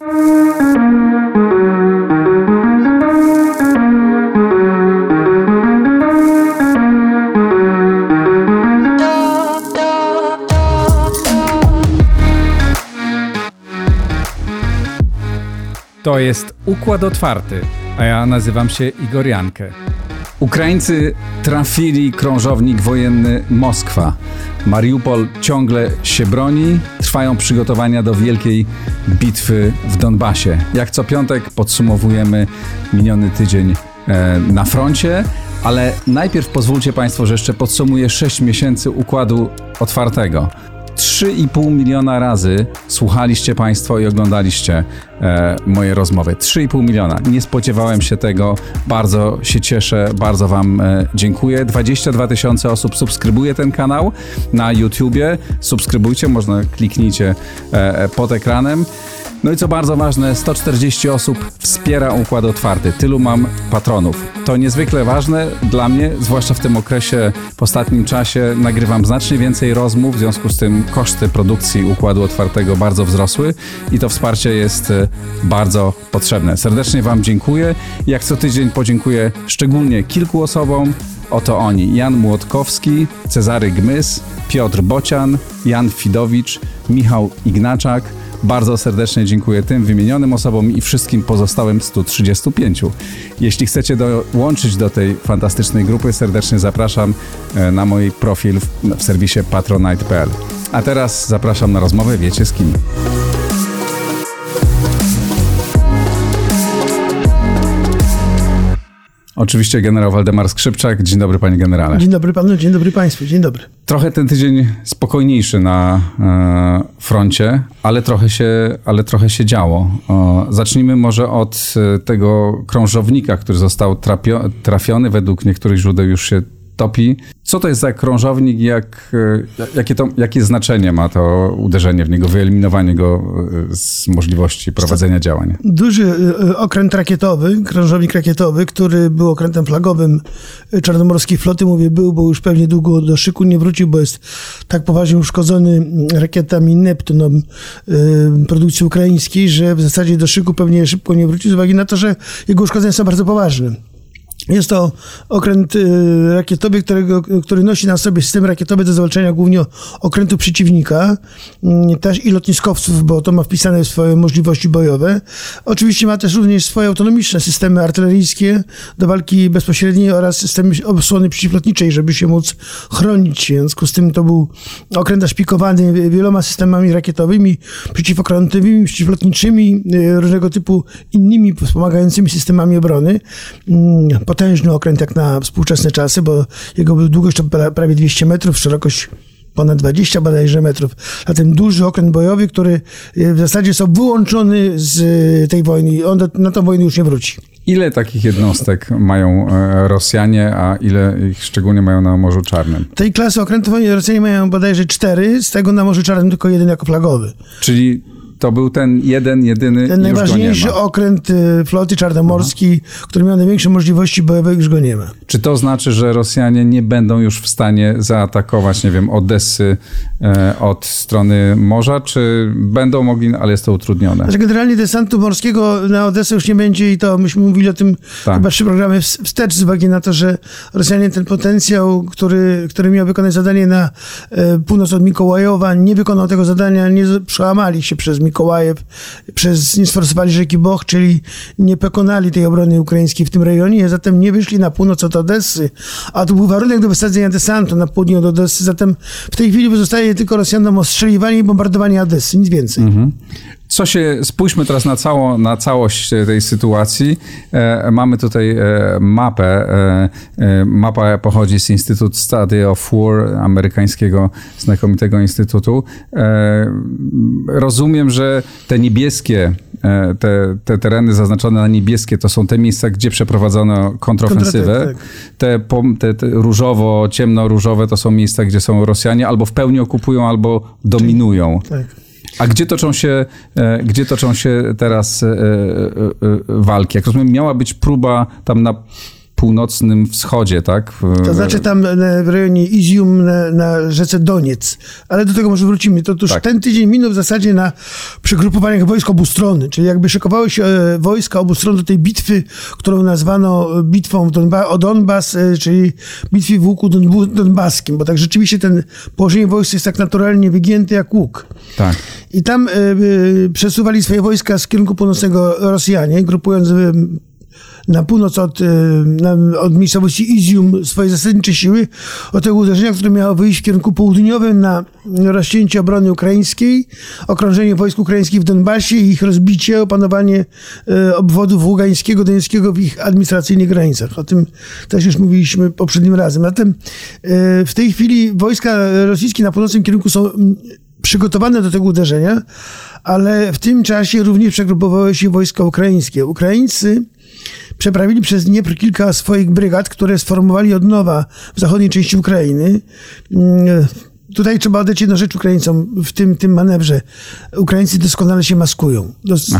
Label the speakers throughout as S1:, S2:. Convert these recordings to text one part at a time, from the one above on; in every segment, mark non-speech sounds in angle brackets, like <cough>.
S1: To jest Układ Otwarty, a ja nazywam się Igor Jankę. Ukraińcy trafili krążownik wojenny Moskwa. Mariupol ciągle się broni, trwają przygotowania do wielkiej bitwy w Donbasie. Jak co piątek podsumowujemy miniony tydzień e, na froncie, ale najpierw pozwólcie Państwo, że jeszcze podsumuję 6 miesięcy układu otwartego. 3,5 miliona razy słuchaliście Państwo i oglądaliście e, moje rozmowy. 3,5 miliona. Nie spodziewałem się tego. Bardzo się cieszę, bardzo Wam e, dziękuję. 22 tysiące osób subskrybuje ten kanał na YouTubie. Subskrybujcie, można kliknijcie e, e pod ekranem. No i co bardzo ważne, 140 osób wspiera Układ Otwarty. Tylu mam patronów. To niezwykle ważne dla mnie, zwłaszcza w tym okresie, w ostatnim czasie nagrywam znacznie więcej rozmów, w związku z tym koszty produkcji Układu Otwartego bardzo wzrosły i to wsparcie jest e, bardzo potrzebne. Serdecznie Wam dziękuję. Jak co tydzień podziękuję szczególnie kilku osobom. Oto oni: Jan Młotkowski, Cezary Gmys, Piotr Bocian, Jan Fidowicz, Michał Ignaczak, bardzo serdecznie dziękuję tym wymienionym osobom i wszystkim pozostałym 135. Jeśli chcecie dołączyć do tej fantastycznej grupy, serdecznie zapraszam e, na mój profil w, w serwisie patronite.pl. A teraz zapraszam na rozmowę Wiecie z kim. Oczywiście generał Waldemar Skrzypczak. Dzień dobry panie generale.
S2: Dzień dobry panu, dzień dobry państwu, dzień dobry.
S1: Trochę ten tydzień spokojniejszy na e, froncie, ale trochę się, ale trochę się działo. E, zacznijmy może od e, tego krążownika, który został trafiony. Według niektórych źródeł już się topi. Co to jest za krążownik jak, e, jakie, to, jakie znaczenie ma to uderzenie w niego, wyeliminowanie go e, z możliwości prowadzenia działań?
S2: Duży e, okręt rakietowy, krążownik rakietowy, który był okrętem flagowym czarnomorskiej floty, mówię był, bo już pewnie długo do szyku nie wrócił, bo jest tak poważnie uszkodzony rakietami Neptunom produkcji ukraińskiej, że w zasadzie do szyku pewnie szybko nie wróci z uwagi na to, że jego uszkodzenia są bardzo poważne. Jest to okręt y, rakietowy, którego, który nosi na sobie system rakietowy do zwalczania głównie okrętu przeciwnika, mm, też i lotniskowców, bo to ma wpisane swoje możliwości bojowe. Oczywiście ma też również swoje autonomiczne systemy artyleryjskie do walki bezpośredniej oraz systemy osłony przeciwlotniczej, żeby się móc chronić. W związku z tym to był okręt szpikowany wieloma systemami rakietowymi, przeciwokrętowymi, przeciwlotniczymi, y, różnego typu innymi wspomagającymi systemami obrony mm, potężny okręt jak na współczesne czasy, bo jego długość to prawie 200 metrów, szerokość ponad 20 bodajże metrów. Zatem duży okręt bojowy, który w zasadzie są wyłączony z tej wojny. On do, na tą wojnę już nie wróci.
S1: Ile takich jednostek mają e, Rosjanie, a ile ich szczególnie mają na Morzu Czarnym?
S2: Tej klasy okrętów Rosjanie mają bodajże cztery, z tego na Morzu Czarnym tylko jeden jako flagowy.
S1: Czyli to był ten jeden, jedyny.
S2: Ten najważniejszy okręt y, floty czarnomorskiej, Aha. który miał największe możliwości bojowe, już go nie ma.
S1: Czy to znaczy, że Rosjanie nie będą już w stanie zaatakować, nie wiem, Odessy e, od strony morza, czy będą mogli, ale jest to utrudnione?
S2: Znaczy generalnie desantu morskiego na Odessę już nie będzie i to myśmy mówili o tym tak. chyba trzy programy wstecz z uwagi na to, że Rosjanie ten potencjał, który, który miał wykonać zadanie na e, północ od Mikołajowa, nie wykonał tego zadania, nie przełamali się przez Mikołajowa Mikołajew, przez, nie sforsowali rzeki Boch, czyli nie pokonali tej obrony ukraińskiej w tym rejonie, zatem nie wyszli na północ od Odessy, a to był warunek do wysadzenia desantu na południe od Odessy, zatem w tej chwili pozostaje tylko Rosjanom ostrzeliwanie i bombardowanie Odessy, nic więcej. Mhm.
S1: Co się, spójrzmy teraz na, cało, na całość tej sytuacji. E, mamy tutaj e, mapę. E, e mapa pochodzi z Instytutu Study of War, amerykańskiego znakomitego instytutu. E, rozumiem, że te niebieskie, e, te, te tereny zaznaczone na niebieskie, to są te miejsca, gdzie przeprowadzono kontrofensywę. Tak. Te, te, te różowo, ciemno-różowe to są miejsca, gdzie są Rosjanie albo w pełni okupują, albo dominują. Tak. A gdzie toczą się, e, gdzie toczą się teraz e, e, walki? Jak rozumiem, miała być próba tam na północnym wschodzie, tak?
S2: To znaczy tam w rejonie Izium na, na rzece Doniec. Ale do tego może wrócimy. To otóż tak. ten tydzień minął w zasadzie na przygrupowaniach wojsk obu strony, czyli jakby szykowały się e, wojska obu stron do tej bitwy, którą nazwano bitwą Donba o Donbas, e, czyli bitwy w łuku donbaskim, bo tak rzeczywiście ten położenie wojsk jest tak naturalnie wygięte jak łuk.
S1: Tak.
S2: I tam y, przesuwali swoje wojska z kierunku północnego Rosjanie, grupując na północ od, y, na, od miejscowości Izium swoje zasadnicze siły od tego uderzenia, które miało wyjść w kierunku południowym na rozcięcie obrony ukraińskiej, okrążenie wojsk ukraińskich w Donbasie i ich rozbicie, opanowanie y, obwodów Ługańskiego, Donieckiego w ich administracyjnych granicach. O tym też już mówiliśmy poprzednim razem. Zatem y, w tej chwili wojska rosyjskie na północnym kierunku są mm, przygotowane do tego uderzenia, ale w tym czasie również przegrupowały się wojska ukraińskie. Ukraińcy przeprawili przez Dniepr kilka swoich brygad, które sformowali od nowa w zachodniej części Ukrainy. Tutaj trzeba oddać jedną rzecz Ukraińcom w tym, tym manewrze. Ukraińcy doskonale się maskują. Dos, e,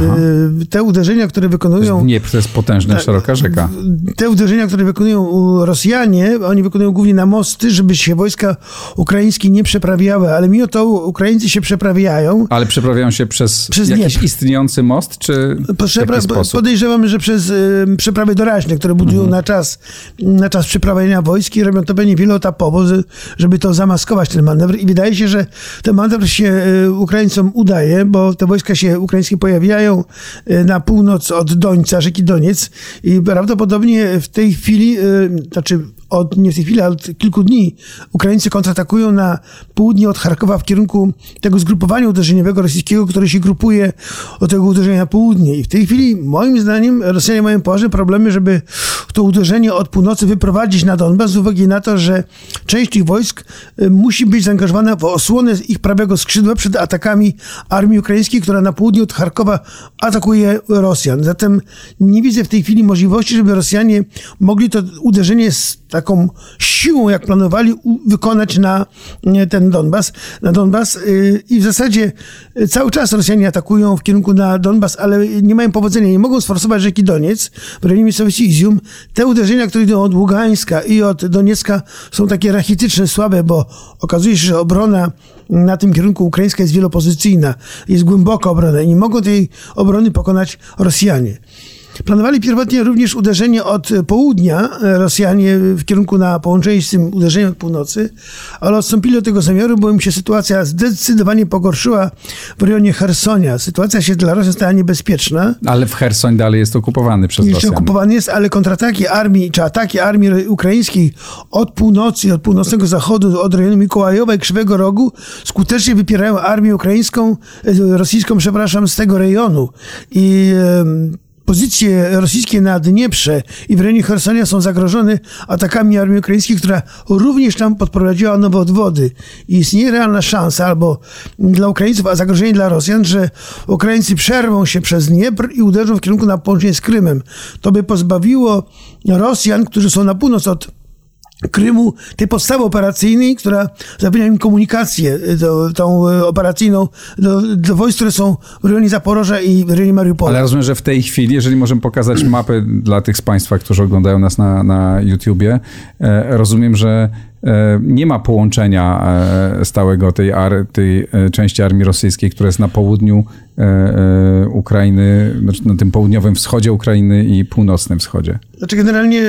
S2: te uderzenia, które wykonują...
S1: Nie, to jest potężna, tak, szeroka rzeka.
S2: Te uderzenia, które wykonują Rosjanie, oni wykonują głównie na mosty, żeby się wojska ukraińskie nie przeprawiały, ale mimo to Ukraińcy się przeprawiają.
S1: Ale przeprawiają się przez, przez jakiś Dniepr. istniejący most, czy Przepra-?
S2: Podejrzewamy, że przez y, przeprawy doraźne, które budują mhm. na czas na czas przeprawienia wojsk i robią to pewnie wieloetapowo, żeby to zamaskować ten manewr manewr i wydaje się, że ten manewr się e, Ukraińcom udaje, bo te wojska się ukraińskie pojawiają e, na północ od Dońca, rzeki Doniec i prawdopodobnie w tej chwili, e, znaczy od, nie tej chwili, ale od kilku dni Ukraińcy kontratakują na południe od Charkowa w kierunku tego zgrupowania uderzeniowego rosyjskiego, które się grupuje od tego uderzenia na południe. I w tej chwili, moim zdaniem, Rosjanie mają poważne problemy, żeby to uderzenie od północy wyprowadzić na Donbas z uwagi na to, że część tych wojsk y, musi być zaangażowana w osłonę ich prawego skrzydła przed atakami armii ukraińskiej, która na południu od Charkowa atakuje Rosjan. Zatem nie widzę w tej chwili możliwości, żeby Rosjanie mogli to uderzenie z taką siłą, jak planowali, wykonać na ten Donbas, na Donbas. Y, I w zasadzie y, cały czas Rosjanie atakują w kierunku na Donbas, ale nie mają powodzenia. Nie mogą sforsować rzeki Doniec w rejonie miejscowości Izium. Te uderzenia, które idą od Ługańska i od Doniecka są takie rachityczne, słabe, bo okazuje się, że obrona na tym kierunku ukraińska jest wielopozycyjna, jest głęboka obrona i nie mogą tej obrony pokonać Rosjanie. Planowali pierwotnie również uderzenie od południa, Rosjanie w kierunku na połączenie z tym uderzeniem od północy, ale odstąpili od tego zamiaru, bo im się sytuacja zdecydowanie pogorszyła w rejonie Hersonia. Sytuacja się dla Rosjan stała niebezpieczna.
S1: Ale w Hersoń dalej jest okupowany przez
S2: Jeszcze Rosjan. okupowany jest, ale kontrataki armii, czy ataki armii ukraińskiej od północy, od północnego zachodu, od rejonu Mikołajowa i Krzywego Rogu skutecznie wypierają armię ukraińską, e, rosyjską, przepraszam, z tego rejonu. I Pozycje rosyjskie na Dnieprze i w rejonie Hersonia są zagrożone atakami armii ukraińskiej, która również tam podprowadziła nowe odwody. I istnieje realna szansa albo dla Ukraińców, a zagrożenie dla Rosjan, że Ukraińcy przerwą się przez Dniepr i uderzą w kierunku na połączenie z Krymem. To by pozbawiło Rosjan, którzy są na północ od Krymu, tej podstawy operacyjnej, która zapewnia im komunikację do, tą e, operacyjną do, do wojsk, które są w rejonie Zaporoża i w rejonie Mariupola.
S1: Ale rozumiem, że w tej chwili, jeżeli możemy pokazać mapę dla tych z Państwa, którzy oglądają nas na, na YouTubie, e, rozumiem, że e, nie ma połączenia stałego tej, ar, tej części armii rosyjskiej, która jest na południu Ukrainy, znaczy na tym południowym wschodzie Ukrainy i północnym wschodzie.
S2: Znaczy generalnie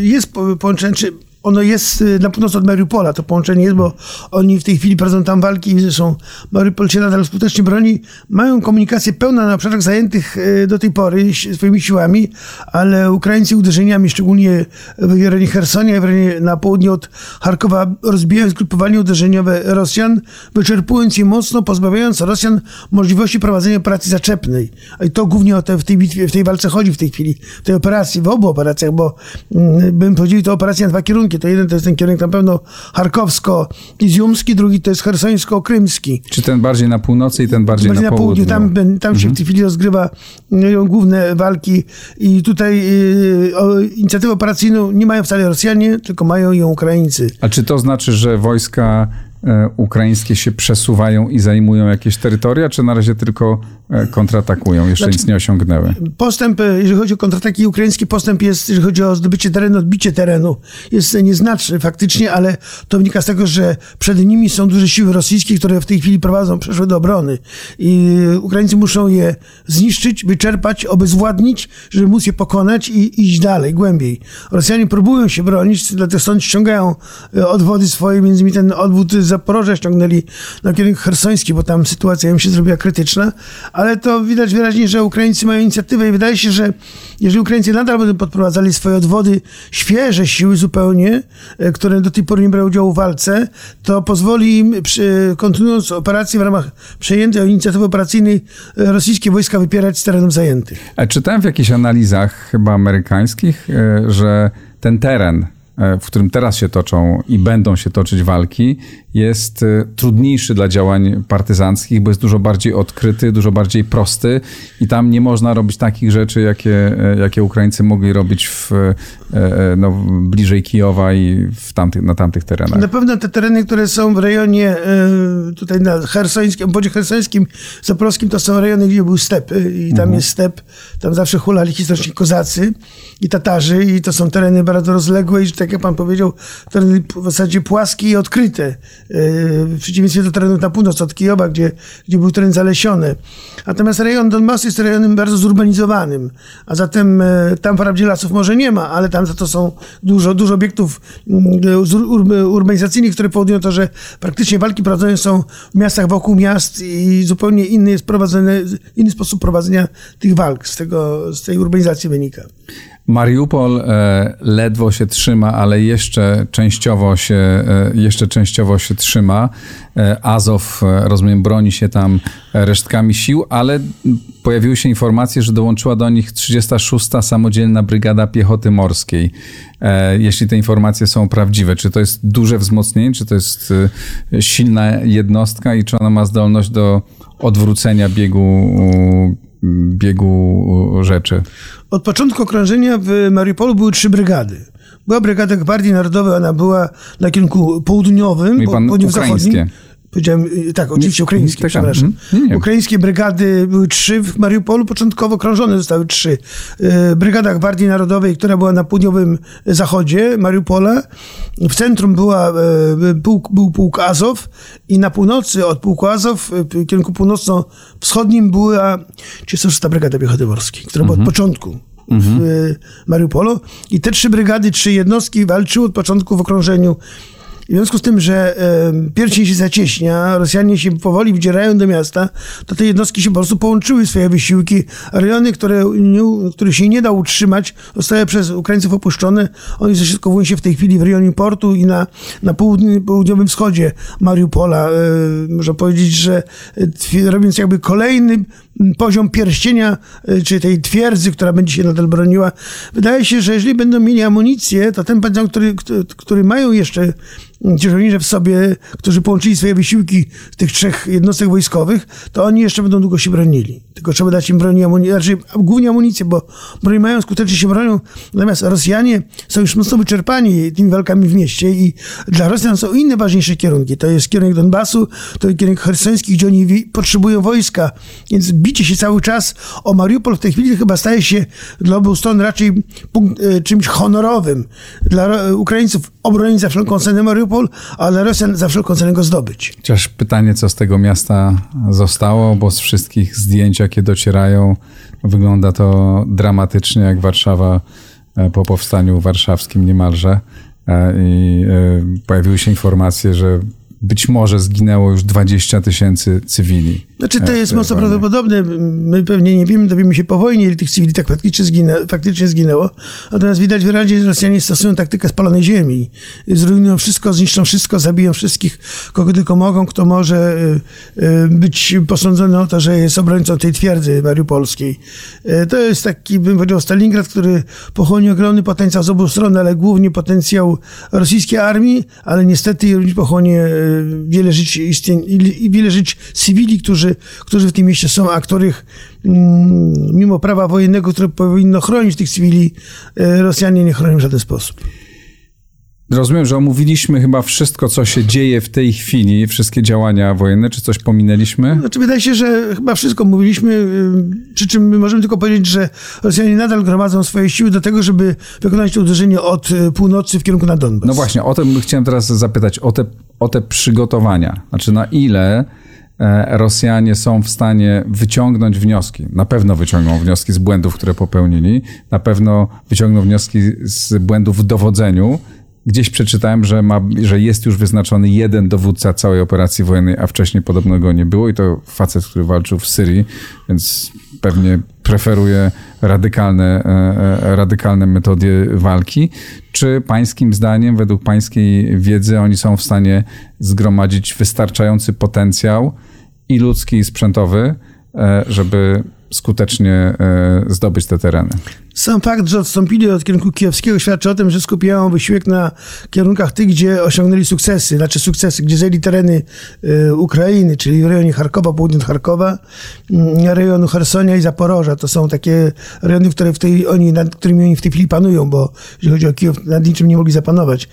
S2: jest połączenie, czy ono jest y, na północ od Mariupola, to połączenie jest, bo oni w tej chwili prowadzą tam walki i zresztą Mariupol się nadal skutecznie broni. Mają komunikację pełna na obszarach zajętych y, do tej pory swoimi siłami, ale Ukraińcy uderzeniami, szczególnie w rejonie Hersonia, w rejonie na południe od Charkowa, rozbijają zgrupowanie uderzeniowe Rosjan, wyczerpując je mocno, pozbawiając Rosjan możliwości prowadzenia operacji zaczepnej. I to głównie o te, w tej bitwie, w tej walce chodzi w tej chwili, w tej operacji, w obu operacjach, bo mm, bym powiedział, to operacja na dwa kierunki kierunki. To jeden to jest ten kierunek na pewno charkowsko-iziumski, drugi to jest hersońsko-krymski.
S1: Czy ten bardziej na północy i ten bardziej, bardziej na, na południu?
S2: Tam, tam się mhm. w tej chwili rozgrywa no, główne walki i tutaj yy, inicjatywę operacyjną nie mają wcale Rosjanie, tylko mają ją Ukraińcy.
S1: A czy to znaczy, że wojska ukraińskie się przesuwają i zajmują jakieś terytoria, czy na razie tylko e, kontratakują, jeszcze znaczy, nic nie osiągnęły?
S2: Postęp, e, jeżeli chodzi o kontrataki ukraiński, postęp jest, jeżeli chodzi o zdobycie terenu, odbicie terenu, jest nieznaczny faktycznie, ale to wynika z tego, że przed nimi są duże siły rosyjskie, które w tej chwili prowadzą, przeszły do obrony i Ukraińcy muszą je zniszczyć, wyczerpać, obezwładnić, żeby móc je pokonać i iść dalej, głębiej. Rosjanie próbują się bronić, dlatego stąd ściągają odwody swoje, między innymi ten odwód Zaporoża ściągnęli na kierunek hersoński, bo tam sytuacja im się zrobiła krytyczna, ale to widać wyraźnie, że Ukraińcy mają inicjatywę i wydaje się, że jeżeli Ukraińcy nadal będą podprowadzali swoje odwody, świeże siły zupełnie, e, które do tej pory nie brały udziału w walce, to pozwoli im, kontynuując operację w ramach przejętej inicjatywy operacyjnej, e, rosyjskie wojska wypierać z terenów zajętych.
S1: A czytałem w jakichś analizach chyba amerykańskich, e, że ten teren, E, w którym teraz się toczą i będą się toczyć walki, jest e, trudniejszy dla działań partyzanckich, bo jest dużo bardziej odkryty, dużo bardziej prosty i tam nie można robić takich rzeczy, jakie, e, jakie Ukraińcy mogli robić w, no, bliżej Kijowa i w tamtych, na tamtych terenach.
S2: Na pewno te tereny, które są w rejonie tutaj na hersońskim, obwodzie hersońskim, zaporowskim, to są rejony, gdzie był step i tam mhm. jest step, tam zawsze hulali historyczni kozacy i Tatarzy i to są tereny bardzo rozległe i tak jak pan powiedział, tereny w zasadzie płaskie i odkryte. W przeciwieństwie do terenów na północ od Kijowa, gdzie, gdzie był teren zalesiony. Natomiast rejon Donbasu jest rejonem bardzo zurbanizowanym, a zatem e, tam wprawdzie lasów może nie ma, ale tam za to są dużo, dużo obiektów mm, urbanizacyjnych, które powodują to, że praktycznie walki prowadzone są w miastach wokół miast i zupełnie inny jest prowadzony, inny sposób prowadzenia tych walk z, tego, z tej urbanizacji wynika.
S1: Mariupol e, ledwo się trzyma, ale jeszcze częściowo się, e, jeszcze częściowo się trzyma. E, Azow, rozumiem, broni się tam resztkami sił, ale pojawiły się informacje, że dołączyła do nich 36. Samodzielna Brygada Piechoty Morskiej. Jeśli te informacje są prawdziwe, czy to jest duże wzmocnienie, czy to jest silna jednostka i czy ona ma zdolność do odwrócenia biegu biegu rzeczy.
S2: Od początku okrążenia w Mariupolu były trzy brygady. Była brygada Gwardii Narodowej, ona była na kierunku południowym, południowo-zachodnim. Powiedziałem, y, tak, oczywiście ukraińskie, tak, przepraszam. Nie, nie. Ukraińskie brygady były trzy w Mariupolu, początkowo krążone zostały trzy. Y, brygada Gwardii Narodowej, która była na południowym zachodzie Mariupola. W centrum była, y, pułk, był pułk Azow i na północy od pułku Azow, w kierunku północno-wschodnim była 36. Brygada Piechoty Morskiej, która była mhm. od początku mhm. w Mariupolu. I te trzy brygady, trzy jednostki walczyły od początku w okrążeniu w związku z tym, że e, pierścień się zacieśnia, Rosjanie się powoli wdzierają do miasta, to te jednostki się po prostu połączyły swoje wysiłki. Rejony, które, nie, które się nie da utrzymać, zostały przez Ukraińców opuszczone. Oni zasiedkowują się w tej chwili w rejonie portu i na, na południ, południowym wschodzie Mariupola. E, można powiedzieć, że e, robiąc jakby kolejny poziom pierścienia, e, czy tej twierdzy, która będzie się nadal broniła. Wydaje się, że jeżeli będą mieli amunicję, to ten batalion, który, który mają jeszcze ci w sobie, którzy połączyli swoje wysiłki z tych trzech jednostek wojskowych, to oni jeszcze będą długo się bronili. Tylko trzeba dać im broni, amunicję, znaczy głównie amunicję, bo broń mają, skutecznie się bronią. Natomiast Rosjanie są już mocno wyczerpani tymi walkami w mieście i dla Rosjan są inne ważniejsze kierunki. To jest kierunek Donbasu, to jest kierunek hersoński, gdzie oni potrzebują wojska. Więc bicie się cały czas o Mariupol w tej chwili chyba staje się dla obu stron raczej punkt, e, czymś honorowym. Dla Ukraińców obronić za wszelką cenę Mariupol, a dla Rosjan za wszelką cenę go zdobyć.
S1: Chociaż pytanie, co z tego miasta zostało, bo z wszystkich zdjęć, jakie docierają, wygląda to dramatycznie, jak Warszawa e, po powstaniu warszawskim niemalże. E, I pojawiły się informacje, że być może zginęło już 20 tysięcy cywili.
S2: Znaczy to jest mocno prawdopodobne. My pewnie nie wiemy, dowiemy się po wojnie, ile tych cywili tak faktycznie, zginę, faktycznie zginęło. Natomiast widać wyraźnie, że Rosjanie stosują taktykę spalonej ziemi. Zrujnują wszystko, zniszczą wszystko, zabiją wszystkich, kogo tylko mogą, kto może y, być posądzony o to, że jest obrońcą tej twierdzy mariupolskiej. To jest taki, bym powiedział, Stalingrad, który pochłonie ogromny potencjał z obu stron, ale głównie potencjał rosyjskiej armii, ale niestety również pochłonie wiele żyć, istnień, wiele żyć cywili, którzy, którzy w tym mieście są, a których mm, mimo prawa wojennego, które powinno chronić tych cywili, e, Rosjanie nie chronią w żaden sposób.
S1: Rozumiem, że omówiliśmy chyba wszystko, co się dzieje w tej chwili, wszystkie działania wojenne, czy coś pominęliśmy?
S2: Znaczy, wydaje się, że chyba wszystko mówiliśmy, przy czym możemy tylko powiedzieć, że Rosjanie nadal gromadzą swoje siły do tego, żeby wykonać to uderzenie od y, północy w kierunku na Donbas.
S1: No właśnie, o tym chciałem teraz zapytać, o te, o te przygotowania. Znaczy, na ile e, Rosjanie są w stanie wyciągnąć wnioski. Na pewno wyciągną wnioski z błędów, które popełnili. Na pewno wyciągną wnioski z błędów w dowodzeniu Gdzieś przeczytałem, że, ma, że jest już wyznaczony jeden dowódca całej operacji wojennej, a wcześniej podobno go nie było i to facet, który walczył w Syrii, więc pewnie preferuje radykalne, e, e, radykalne metody walki. Czy pańskim zdaniem, według pańskiej wiedzy, oni są w stanie zgromadzić wystarczający potencjał i ludzki, i sprzętowy, e, żeby skutecznie zdobyć te tereny?
S2: Sam fakt, że odstąpili od kierunku kijowskiego świadczy o tym, że skupiają wysiłek na kierunkach tych, gdzie osiągnęli sukcesy, znaczy sukcesy, gdzie zajęli tereny y, Ukrainy, czyli w rejonie Charkowa, południe od Charkowa, y, rejonu Hersonia i Zaporoża. To są takie rejony, które w tej, oni, nad którymi oni w tej chwili panują, bo jeżeli chodzi o Kijów, nad niczym nie mogli zapanować.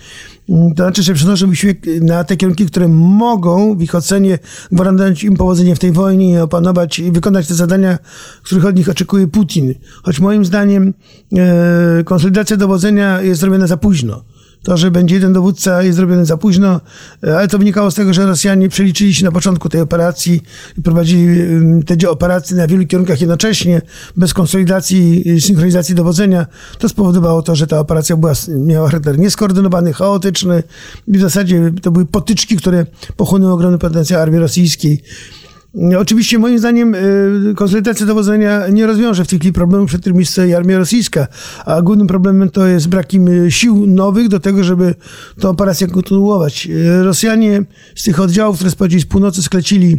S2: To znaczy, że przenoszą wysiłek na te kierunki, które mogą w ich ocenie gwarantować im powodzenie w tej wojnie i opanować i wykonać te zadania, których od nich oczekuje Putin. Choć moim zdaniem e, konsolidacja dowodzenia jest zrobiona za późno. To, że będzie jeden dowódca jest zrobione za późno, e, ale to wynikało z tego, że Rosjanie przeliczyli się na początku tej operacji i prowadzili te operacje na wielu kierunkach jednocześnie, bez konsolidacji i synchronizacji dowodzenia. To spowodowało to, że ta operacja była, miała charakter nieskoordynowany, chaotyczny i w zasadzie to były potyczki, które pochłonęły ogromny potencjał armii rosyjskiej. Oczywiście moim zdaniem y, konsolidacja dowodzenia nie rozwiąże w tej chwili problemu, przed którym stoi armia rosyjska, a głównym problemem to jest brak im y, sił nowych do tego, żeby tę operację kontynuować. Y, Rosjanie z tych oddziałów, które z północy sklecili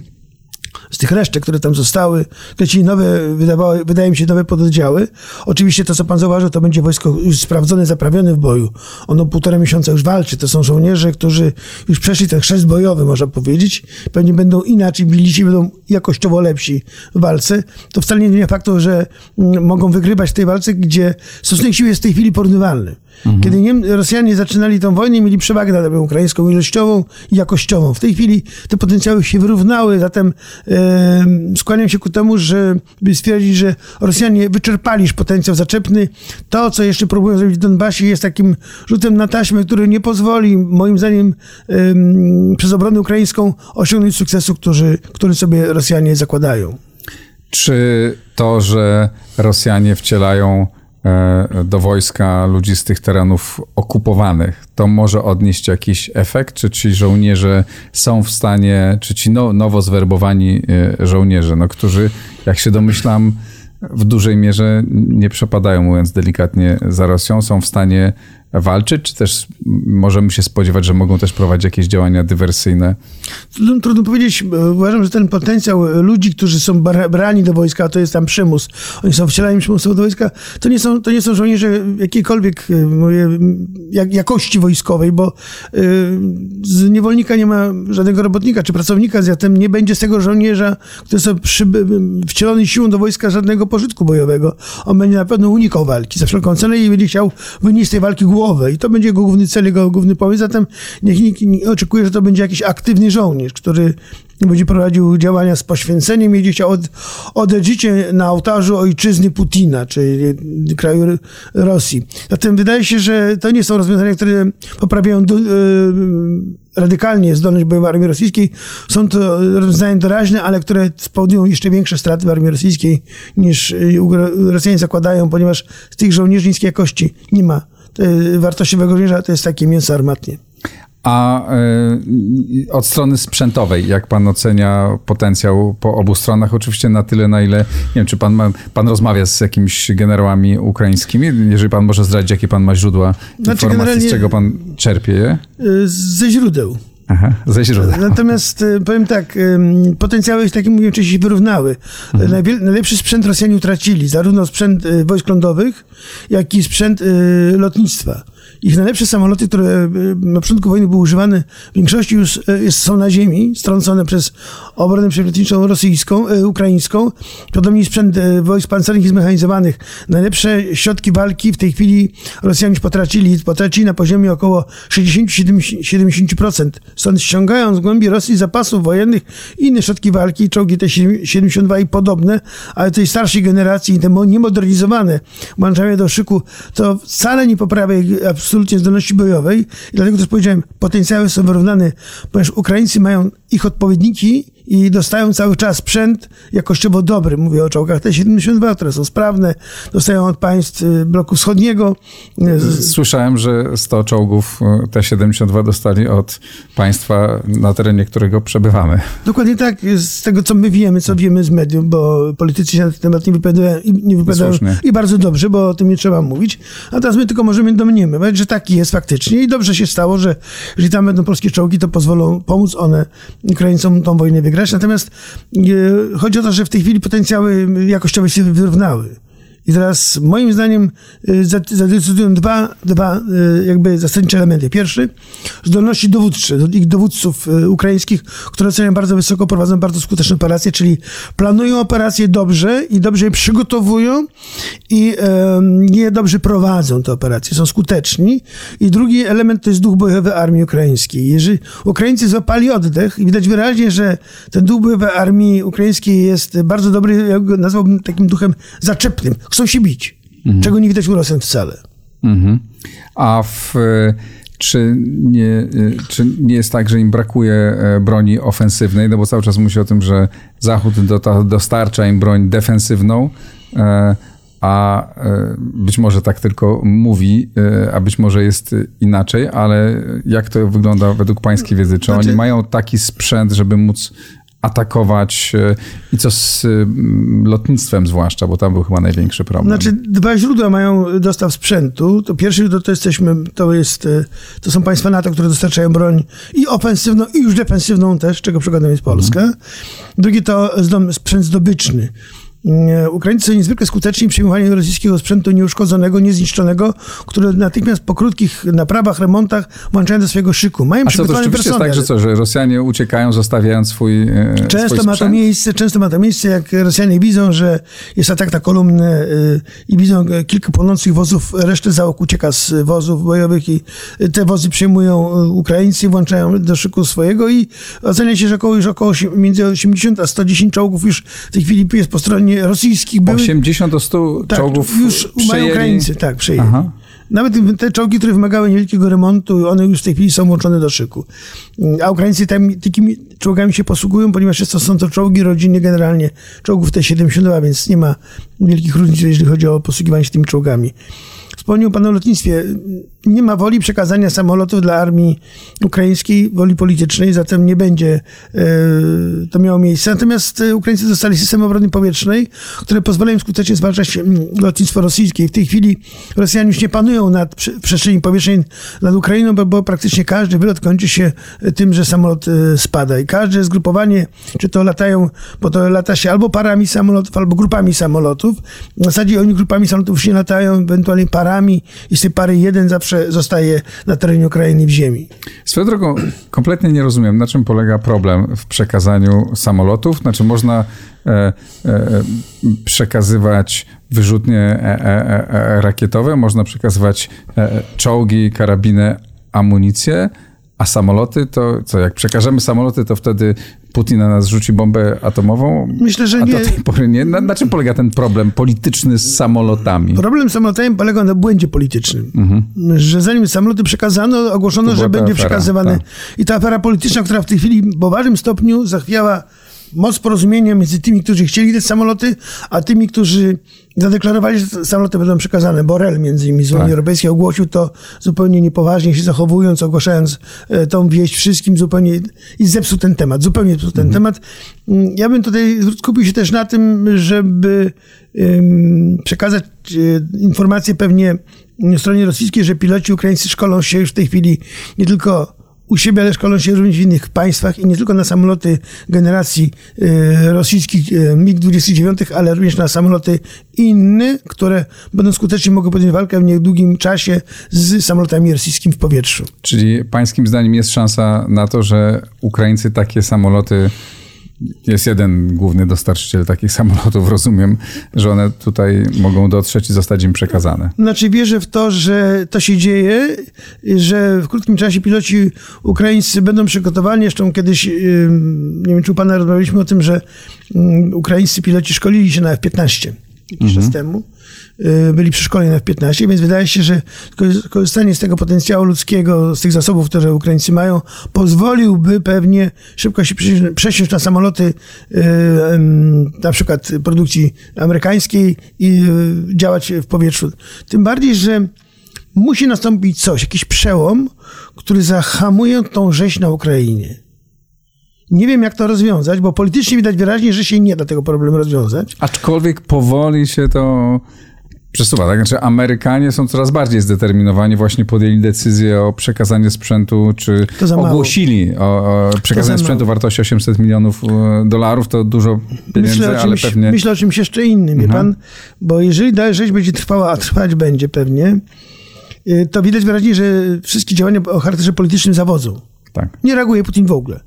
S2: z tych resztek, które tam zostały, ci nowe, wydawały, wydaje mi się, nowe pododdziały. Oczywiście to, co pan zauważył, to będzie wojsko już sprawdzone, zaprawione w boju. Ono półtora miesiąca już walczy. To są żołnierze, którzy już przeszli ten chrzest bojowy, można powiedzieć. Pewnie będą inaczej bili się, będą jakościowo lepsi w walce. To wcale nie zmienia faktu, że mm, mogą wygrywać w tej walce, gdzie stosunek sił jest w tej chwili porównywalny. Mhm. Kiedy Niem Rosjanie zaczynali tą wojnę, mieli przewagę nad armią ukraińską ilościową i jakościową. W tej chwili te potencjały się wyrównały, zatem e, skłaniam się ku temu, żeby stwierdzić, że Rosjanie wyczerpali już potencjał zaczepny. To, co jeszcze próbują zrobić w Donbasie, jest takim rzutem na taśmę, który nie pozwoli, moim zdaniem, e, przez obronę ukraińską osiągnąć sukcesu, który, który sobie Rosjanie zakładają.
S1: Czy to, że Rosjanie wcielają do wojska ludzi z tych terenów okupowanych, to może odnieść jakiś efekt? Czy ci żołnierze są w stanie, czy ci no, nowo zwerbowani e, żołnierze, no, którzy, jak się domyślam, w dużej mierze nie przepadają, mówiąc delikatnie, za Rosją, są w stanie walczyć, czy też możemy się spodziewać, że mogą też prowadzić jakieś działania dywersyjne?
S2: Trudno, powiedzieć. Uważam, że ten potencjał ludzi, którzy są brani do wojska, to jest tam przymus. Oni są wcielani przymusowo do wojska. To nie są, to nie są żołnierze jakiejkolwiek e, mówię, jak, jakości wojskowej, bo y, z niewolnika nie ma żadnego robotnika czy pracownika, zatem nie będzie z tego żołnierza, który jest wcielony siłą do wojska żadnego pożytku bojowego. On będzie na pewno unikał walki za wszelką cenę i będzie chciał wynieść z tej walki głowę i to będzie jego główny cel, jego główny pomysł. Zatem niech nikt nie oczekuje, że to będzie jakiś aktywny żołnierz, który będzie prowadził działania z poświęceniem będzie chciał od, życie na ołtarzu ojczyzny Putina, czyli kraju Rosji. Zatem wydaje się, że to nie są rozwiązania, które poprawiają do, yy, radykalnie zdolność bojową armii rosyjskiej. Są to rozwiązania doraźne, ale które spowodują jeszcze większe straty w armii rosyjskiej niż e, Rosjanie zakładają, ponieważ z tych żołnierzy niskiej jakości nie ma Y, wartościowego żołnierza to jest takie mięso armatnie.
S1: A y, od strony sprzętowej, jak pan ocenia potencjał po obu stronach? Oczywiście na tyle, na ile, nie wiem, czy pan, ma, pan rozmawia z jakimiś generałami ukraińskimi? Jeżeli pan może zdradzić, jakie pan ma źródła znaczy, informacji, z czego pan czerpie je?
S2: Y, ze źródeł.
S1: Aha, ze źródeł.
S2: Natomiast powiem tak, potencjały, tak jak mówiłem, wcześniej się wyrównały. Mhm. Najlepszy sprzęt Rosjanie utracili, zarówno sprzęt wojsk lądowych, jak i sprzęt lotnictwa. Ich najlepsze samoloty, które e, na początku wojny były używane, w większości już e, są na ziemi, strącone przez obronę przeciwlotniczą rosyjską, e, ukraińską. Podobnie sprzęt wojsk pancernych i zmechanizowanych. Najlepsze środki walki w tej chwili Rosjanie już potracili, potracili na poziomie około 60-70%. Stąd ściągają z głębi Rosji zapasów wojennych inne środki walki, czołgi T-72 i podobne, ale tej starszej generacji, te niemodernizowane, włączamy do szyku, to wcale nie poprawia ich absolutnie zdolności bojowej. I dlatego też powiedziałem, potencjały są wyrównane, ponieważ Ukraińcy mają ich odpowiedniki i dostają cały czas sprzęt jakościowo dobry. Mówię o czołgach T-72, które są sprawne, dostają od państw y, bloku wschodniego.
S1: Słyszałem, że 100 czołgów y, T-72 dostali od państwa, na terenie którego przebywamy.
S2: Dokładnie tak, z tego co my wiemy, co wiemy z mediów, bo politycy się na ten temat nie wypowiadają, nie wypowiadają i bardzo dobrze, bo o tym nie trzeba mówić. A teraz my tylko możemy domniemywać, że taki jest faktycznie i dobrze się stało, że jeżeli tam będą polskie czołgi, to pozwolą pomóc one Ukraińcom tą wojnę wygrać grać, natomiast e, chodzi o to, że w tej chwili potencjały jakościowe się wyrównały. I teraz moim zdaniem y, zadecydują dwa, dwa y, jakby zasadnicze elementy. Pierwszy, zdolności dowódcze, ich dowódców y, ukraińskich, które oceniam bardzo wysoko, prowadzą bardzo skuteczne operacje, czyli planują operacje dobrze i dobrze je przygotowują i nie dobrze prowadzą te operacje, są skuteczni. I drugi element to jest duch bojowy armii ukraińskiej. Jeżeli Ukraińcy złapali oddech i widać wyraźnie, że ten duch bojowy armii ukraińskiej jest bardzo dobry, ja go nazwałbym takim duchem zaczepnym chcą się bić, mhm. czego nie widać u Rosjan wcale. Mhm.
S1: A w, czy, nie, czy nie jest tak, że im brakuje e, broni ofensywnej? No bo cały czas mówi o tym, że Zachód do, dostarcza im broń defensywną, e, a e, być może tak tylko mówi, a być może jest inaczej, ale jak to wygląda według pańskiej wiedzy? Czy znaczy... oni mają taki sprzęt, żeby móc atakować e, i co z mm, lotnictwem zwłaszcza, bo tam był chyba największy problem.
S2: Znaczy dwa źródła mają dostaw sprzętu. To pierwsze źródło to jesteśmy, to jest, e, to są państwa NATO, które dostarczają broń i ofensywną i już defensywną też, czego przykładem jest Polska. Mhm. Drugi to sprzęt zdobyczny. Ukraińcy są niezwykle skuteczni w przyjmowaniu rosyjskiego sprzętu nieuszkodzonego, niezniszczonego, które natychmiast po krótkich naprawach, remontach włączają do swojego szyku. Mają
S1: A co, to rzeczywiście jest tak, że co, że Rosjanie uciekają, zostawiając swój e,
S2: Często
S1: swój
S2: ma to miejsce, często ma to miejsce, jak Rosjanie widzą, że jest atak na kolumnę e, i widzą kilka płonących wozów, resztę załóg ucieka z wozów bojowych i te wozy przejmują e, Ukraińcy, włączają do szyku swojego i ocenia się, że około, już około między 80 a 110 czołgów już w tej chwili jest po stronie rosyjskich były...
S1: 80 do 100 tak, czołgów
S2: już przejęli. mają Ukraińcy, tak, przejęli. Aha. Nawet te czołgi, które wymagały niewielkiego remontu, one już w tej chwili są włączone do szyku. A Ukraińcy tam, takimi czołgami się posługują, ponieważ to są to czołgi rodzinne generalnie, czołgów T-72, więc nie ma wielkich różnic, jeżeli chodzi o posługiwanie się tymi czołgami. Wspomniał Pan o lotnictwie. Nie ma woli przekazania samolotów dla armii ukraińskiej, woli politycznej, zatem nie będzie e, to miało miejsca. Natomiast e, Ukraińcy dostali system obrony powietrznej, które pozwalają skutecznie zwalczać mm, lotnictwo rosyjskie. W tej chwili Rosjanie już nie panują nad przestrzeni powietrznej nad Ukrainą, bo, bo praktycznie każdy wylot kończy się e, tym, że samolot spada. I każde zgrupowanie, czy to latają, bo to lata się albo parami samolotów, albo grupami samolotów. W zasadzie oni grupami samolotów nie latają, ewentualnie parami i z tej pary jeden zawsze zostaje na terenie Ukrainy w ziemi.
S1: Swoją drogą, kompletnie nie rozumiem, na czym polega problem w przekazaniu samolotów. Znaczy można e, e, przekazywać wyrzutnie e, e, e rakietowe, można przekazywać e, czołgi, karabiny, amunicję, a samoloty to co, jak przekażemy samoloty, to wtedy Putin na nas rzuci bombę atomową?
S2: Myślę, że
S1: a
S2: nie.
S1: do tej pory nie. Na, na, czym polega ten problem polityczny z samolotami?
S2: Problem z samolotami polega na błędzie politycznym. Mhm. Że zanim samoloty przekazano, ogłoszono, że będzie afera, przekazywane. Tak. I ta afera polityczna, która w tej chwili w poważnym stopniu zachwiała moc porozumienia między tymi, którzy chcieli te samoloty, a tymi, którzy zadeklarowali, że samoloty będą przekazane. Borel między innymi z Unii tak. Europejskiej ogłosił to zupełnie niepoważnie się zachowując, ogłaszając e, tą wieść wszystkim zupełnie i zepsuł ten temat, zupełnie zepsuł ten mhm. temat. Mm, ja bym tutaj skupił się też na tym, żeby przekazać um, informację pewnie stronie rosyjskiej, że piloci ukraińscy szkolą się już w tej chwili nie tylko u siebie, ale szkolą się również w innych państwach i nie tylko na samoloty generacji e, rosyjskich e, MiG-29, ale również na samoloty inne, które będą skutecznie mogły podjąć walkę w niedługim czasie z samolotami rosyjskimi w powietrzu.
S1: Czyli pańskim zdaniem jest szansa na to, że Ukraińcy takie samoloty jest jeden główny dostarczyciel takich <laughs> samolotów, rozumiem, że one tutaj mogą dotrzeć i zostać im przekazane.
S2: Znaczy wierzę w to, że to się dzieje, że w krótkim czasie piloci ukraińscy będą przygotowani. Zresztą kiedyś, nie wiem czy u pana rozmawialiśmy o tym, że ukraińscy piloci szkolili się na F-15 jakiś mhm. czas temu. Y, byli przeszkoleni na F-15, więc wydaje się, że korzystanie z tego potencjału ludzkiego, z tych zasobów, które Ukraińcy mają, pozwoliłby pewnie szybko się przesiąść na samoloty y, na przykład produkcji amerykańskiej i y, działać w powietrzu. Tym bardziej, że musi nastąpić coś, jakiś przełom, który zahamuje tą rzeź na Ukrainie. Nie wiem, jak to rozwiązać, bo politycznie widać wyraźnie, że się nie da tego problemu rozwiązać.
S1: Aczkolwiek powoli się to przesuwa, tak? Znaczy Amerykanie są coraz bardziej zdeterminowani, właśnie podjęli decyzję o przekazaniu sprzętu, czy ogłosili o, o przekazaniu sprzętu wartości 800 milionów e, dolarów, to dużo pieniędzy, myślę ale pewnie...
S2: Myślę o czymś jeszcze innym, mhm. pan, bo jeżeli dalej rzeź będzie trwała, a trwać będzie pewnie, y, to widać wyraźnie, że wszystkie działania o charakterze politycznym zawodzą. Tak. Nie reaguje Putin w ogóle.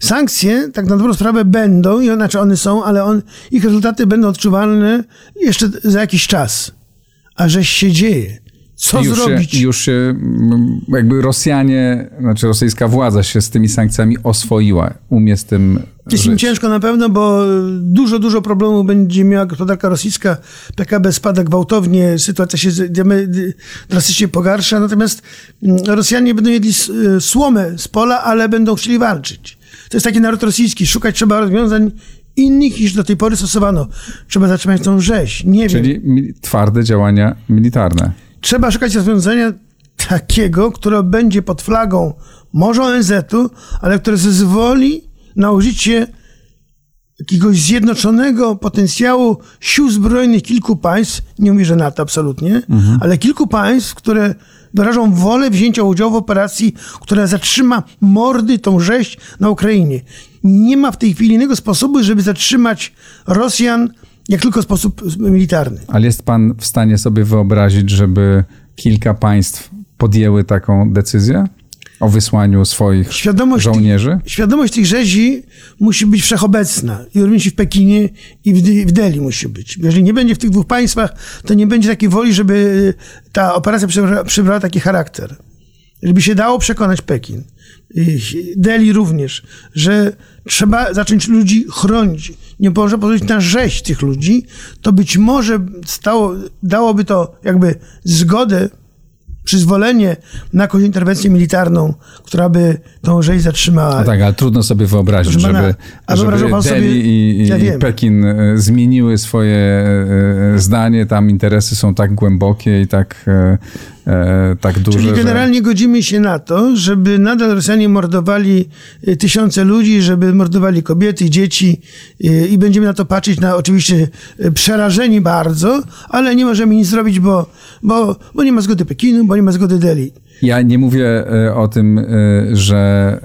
S2: Sankcje, tak na dobrą sprawę, będą, i znaczy one są, ale on, ich rezultaty będą odczuwalne jeszcze za jakiś czas a żeś się dzieje. Co
S1: już
S2: zrobić?
S1: Się, już się, mm, jakby Rosjanie, znaczy rosyjska władza się z tymi sankcjami oswoiła, umie z tym
S2: Jest im ciężko na pewno, bo dużo, dużo problemów będzie miała gospodarka rosyjska. PKB spada gwałtownie, sytuacja się drastycznie pogarsza, natomiast mm, Rosjanie będą jedli słomę z pola, ale będą chcieli walczyć. To jest taki naród rosyjski. Szukać trzeba rozwiązań innych niż do tej pory stosowano. Trzeba zatrzymać tą rzeź. Nie
S1: Czyli
S2: wiem.
S1: twarde działania militarne.
S2: Trzeba szukać rozwiązania takiego, które będzie pod flagą może ONZ-u, ale które zezwoli na użycie jakiegoś zjednoczonego potencjału sił zbrojnych kilku państw, nie mówię, że NATO absolutnie, mhm. ale kilku państw, które wyrażą wolę wzięcia udziału w operacji, która zatrzyma mordy, tą rzeź na Ukrainie. Nie ma w tej chwili innego sposobu, żeby zatrzymać Rosjan, jak tylko sposób militarny.
S1: Ale jest pan w stanie sobie wyobrazić, żeby kilka państw podjęły taką decyzję? o wysłaniu swoich świadomość żołnierzy?
S2: świadomość tych rzezi musi być wszechobecna. I również w Pekinie, i w, Delhi musi być. Jeżeli nie będzie w tych dwóch państwach, to nie będzie takiej woli, żeby ta operacja przybrała, przybrała taki charakter. Żeby się dało przekonać Pekin, Delhi również, że trzeba zacząć ludzi chronić. Nie może pozwolić na rzeź tych ludzi, to być może stało, dałoby to jakby zgodę przyzwolenie na jakąś interwencję militarną, która by tą rzeź zatrzymała.
S1: No tak, ale trudno sobie wyobrazić, żeby, żeby, żeby Delhi sobie, i, i, ja i Pekin e, zmieniły swoje e, e, zdanie. Tam interesy są tak głębokie i tak e, tak duże.
S2: Czyli generalnie że... godzimy się na to, żeby nadal Rosjanie mordowali e, tysiące ludzi, żeby mordowali kobiety, dzieci e, i będziemy na to patrzeć na oczywiście e, przerażeni bardzo, ale nie możemy nic zrobić, bo, bo, bo nie ma zgody Pekinu, bo nie ma zgody Delhi.
S1: Ja nie mówię o tym, że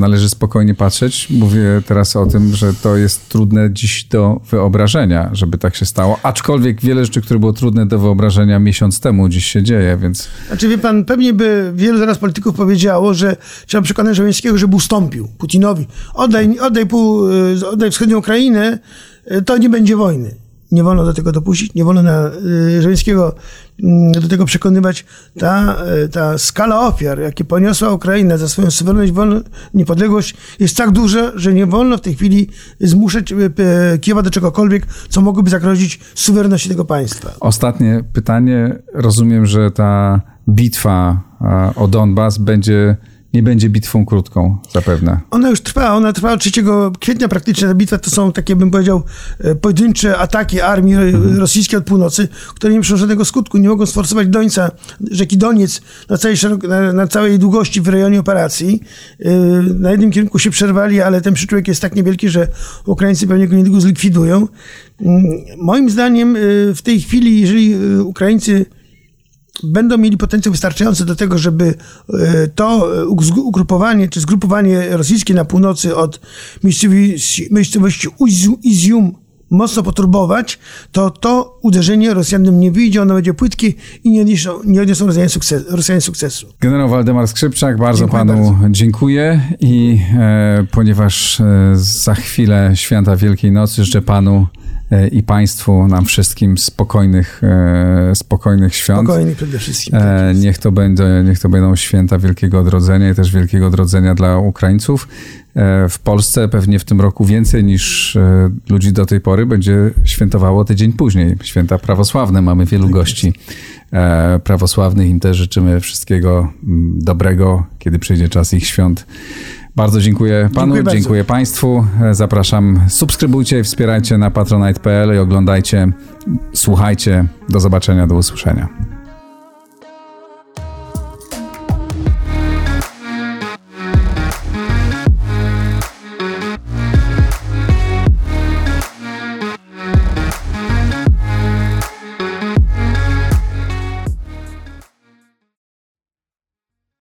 S1: należy spokojnie patrzeć. Mówię teraz o tym, że to jest trudne dziś do wyobrażenia, żeby tak się stało. Aczkolwiek wiele rzeczy, które było trudne do wyobrażenia miesiąc temu, dziś się dzieje, więc...
S2: Znaczy wie pan, pewnie by wielu zaraz polityków powiedziało, że trzeba przekonać Żołęskiego, żeby ustąpił Putinowi. Oddaj, oddaj, pół, y, oddaj wschodnią Ukrainę, y, to nie będzie wojny nie wolno do tego dopuścić, nie wolno na Żeleńskiego mm, do tego przekonywać. Ta, y, ta skala ofiar, jakie poniosła Ukraina za swoją suwerenność, niepodległość jest tak duża, że nie wolno w tej chwili zmuszać y, Kijowa do czegokolwiek, co mogłoby zagrozić suwerenności tego państwa.
S1: Ostatnie pytanie. Rozumiem, że ta bitwa o Donbas będzie nie będzie bitwą krótką, zapewne.
S2: Ona już trwa, ona trwa od 3 kwietnia praktycznie. Ta bitwa to są takie, bym powiedział, e, pojedyncze ataki armii mhm. rosyjskiej od północy, które nie przynoszą żadnego skutku, nie mogą sforsować Dońca, rzeki Doniec na całej, na, na całej długości w rejonie operacji. E, na jednym kierunku się przerwali, ale ten przyczółek jest tak niewielki, że Ukraińcy pewnie go niedługo zlikwidują. Mm, moim zdaniem e, w tej chwili, jeżeli Ukraińcy będą mieli potencjał wystarczający do tego, żeby e, to e, ugrupowanie czy zgrupowanie rosyjskie na północy od miejscowości, miejscowości Izium mocno poturbować, to to uderzenie Rosjanom nie wyjdzie, ono będzie płytkie i nie odniosą, nie odniosą Rosjanie, sukces, Rosjanie sukcesu.
S1: Generał Waldemar Skrzypczak, bardzo dziękuję panu bardzo. dziękuję i e, ponieważ e, za chwilę święta Wielkiej Nocy życzę panu i Państwu, nam wszystkim spokojnych, e, spokojnych świąt.
S2: Spokojnych przede wszystkim.
S1: E, tak niech, to będzie, niech to będą święta Wielkiego Odrodzenia i też Wielkiego Odrodzenia dla Ukraińców. E, w Polsce pewnie w tym roku więcej niż e, ludzi do tej pory będzie świętowało tydzień później. Święta prawosławne. Mamy wielu tak gości e, prawosławnych. Im też życzymy wszystkiego mm, dobrego, kiedy przyjdzie czas ich świąt. Bardzo dziękuję panu, dziękuję, dziękuję państwu. Zapraszam, subskrybujcie, wspierajcie na patronite.pl i oglądajcie, słuchajcie. Do zobaczenia, do usłyszenia.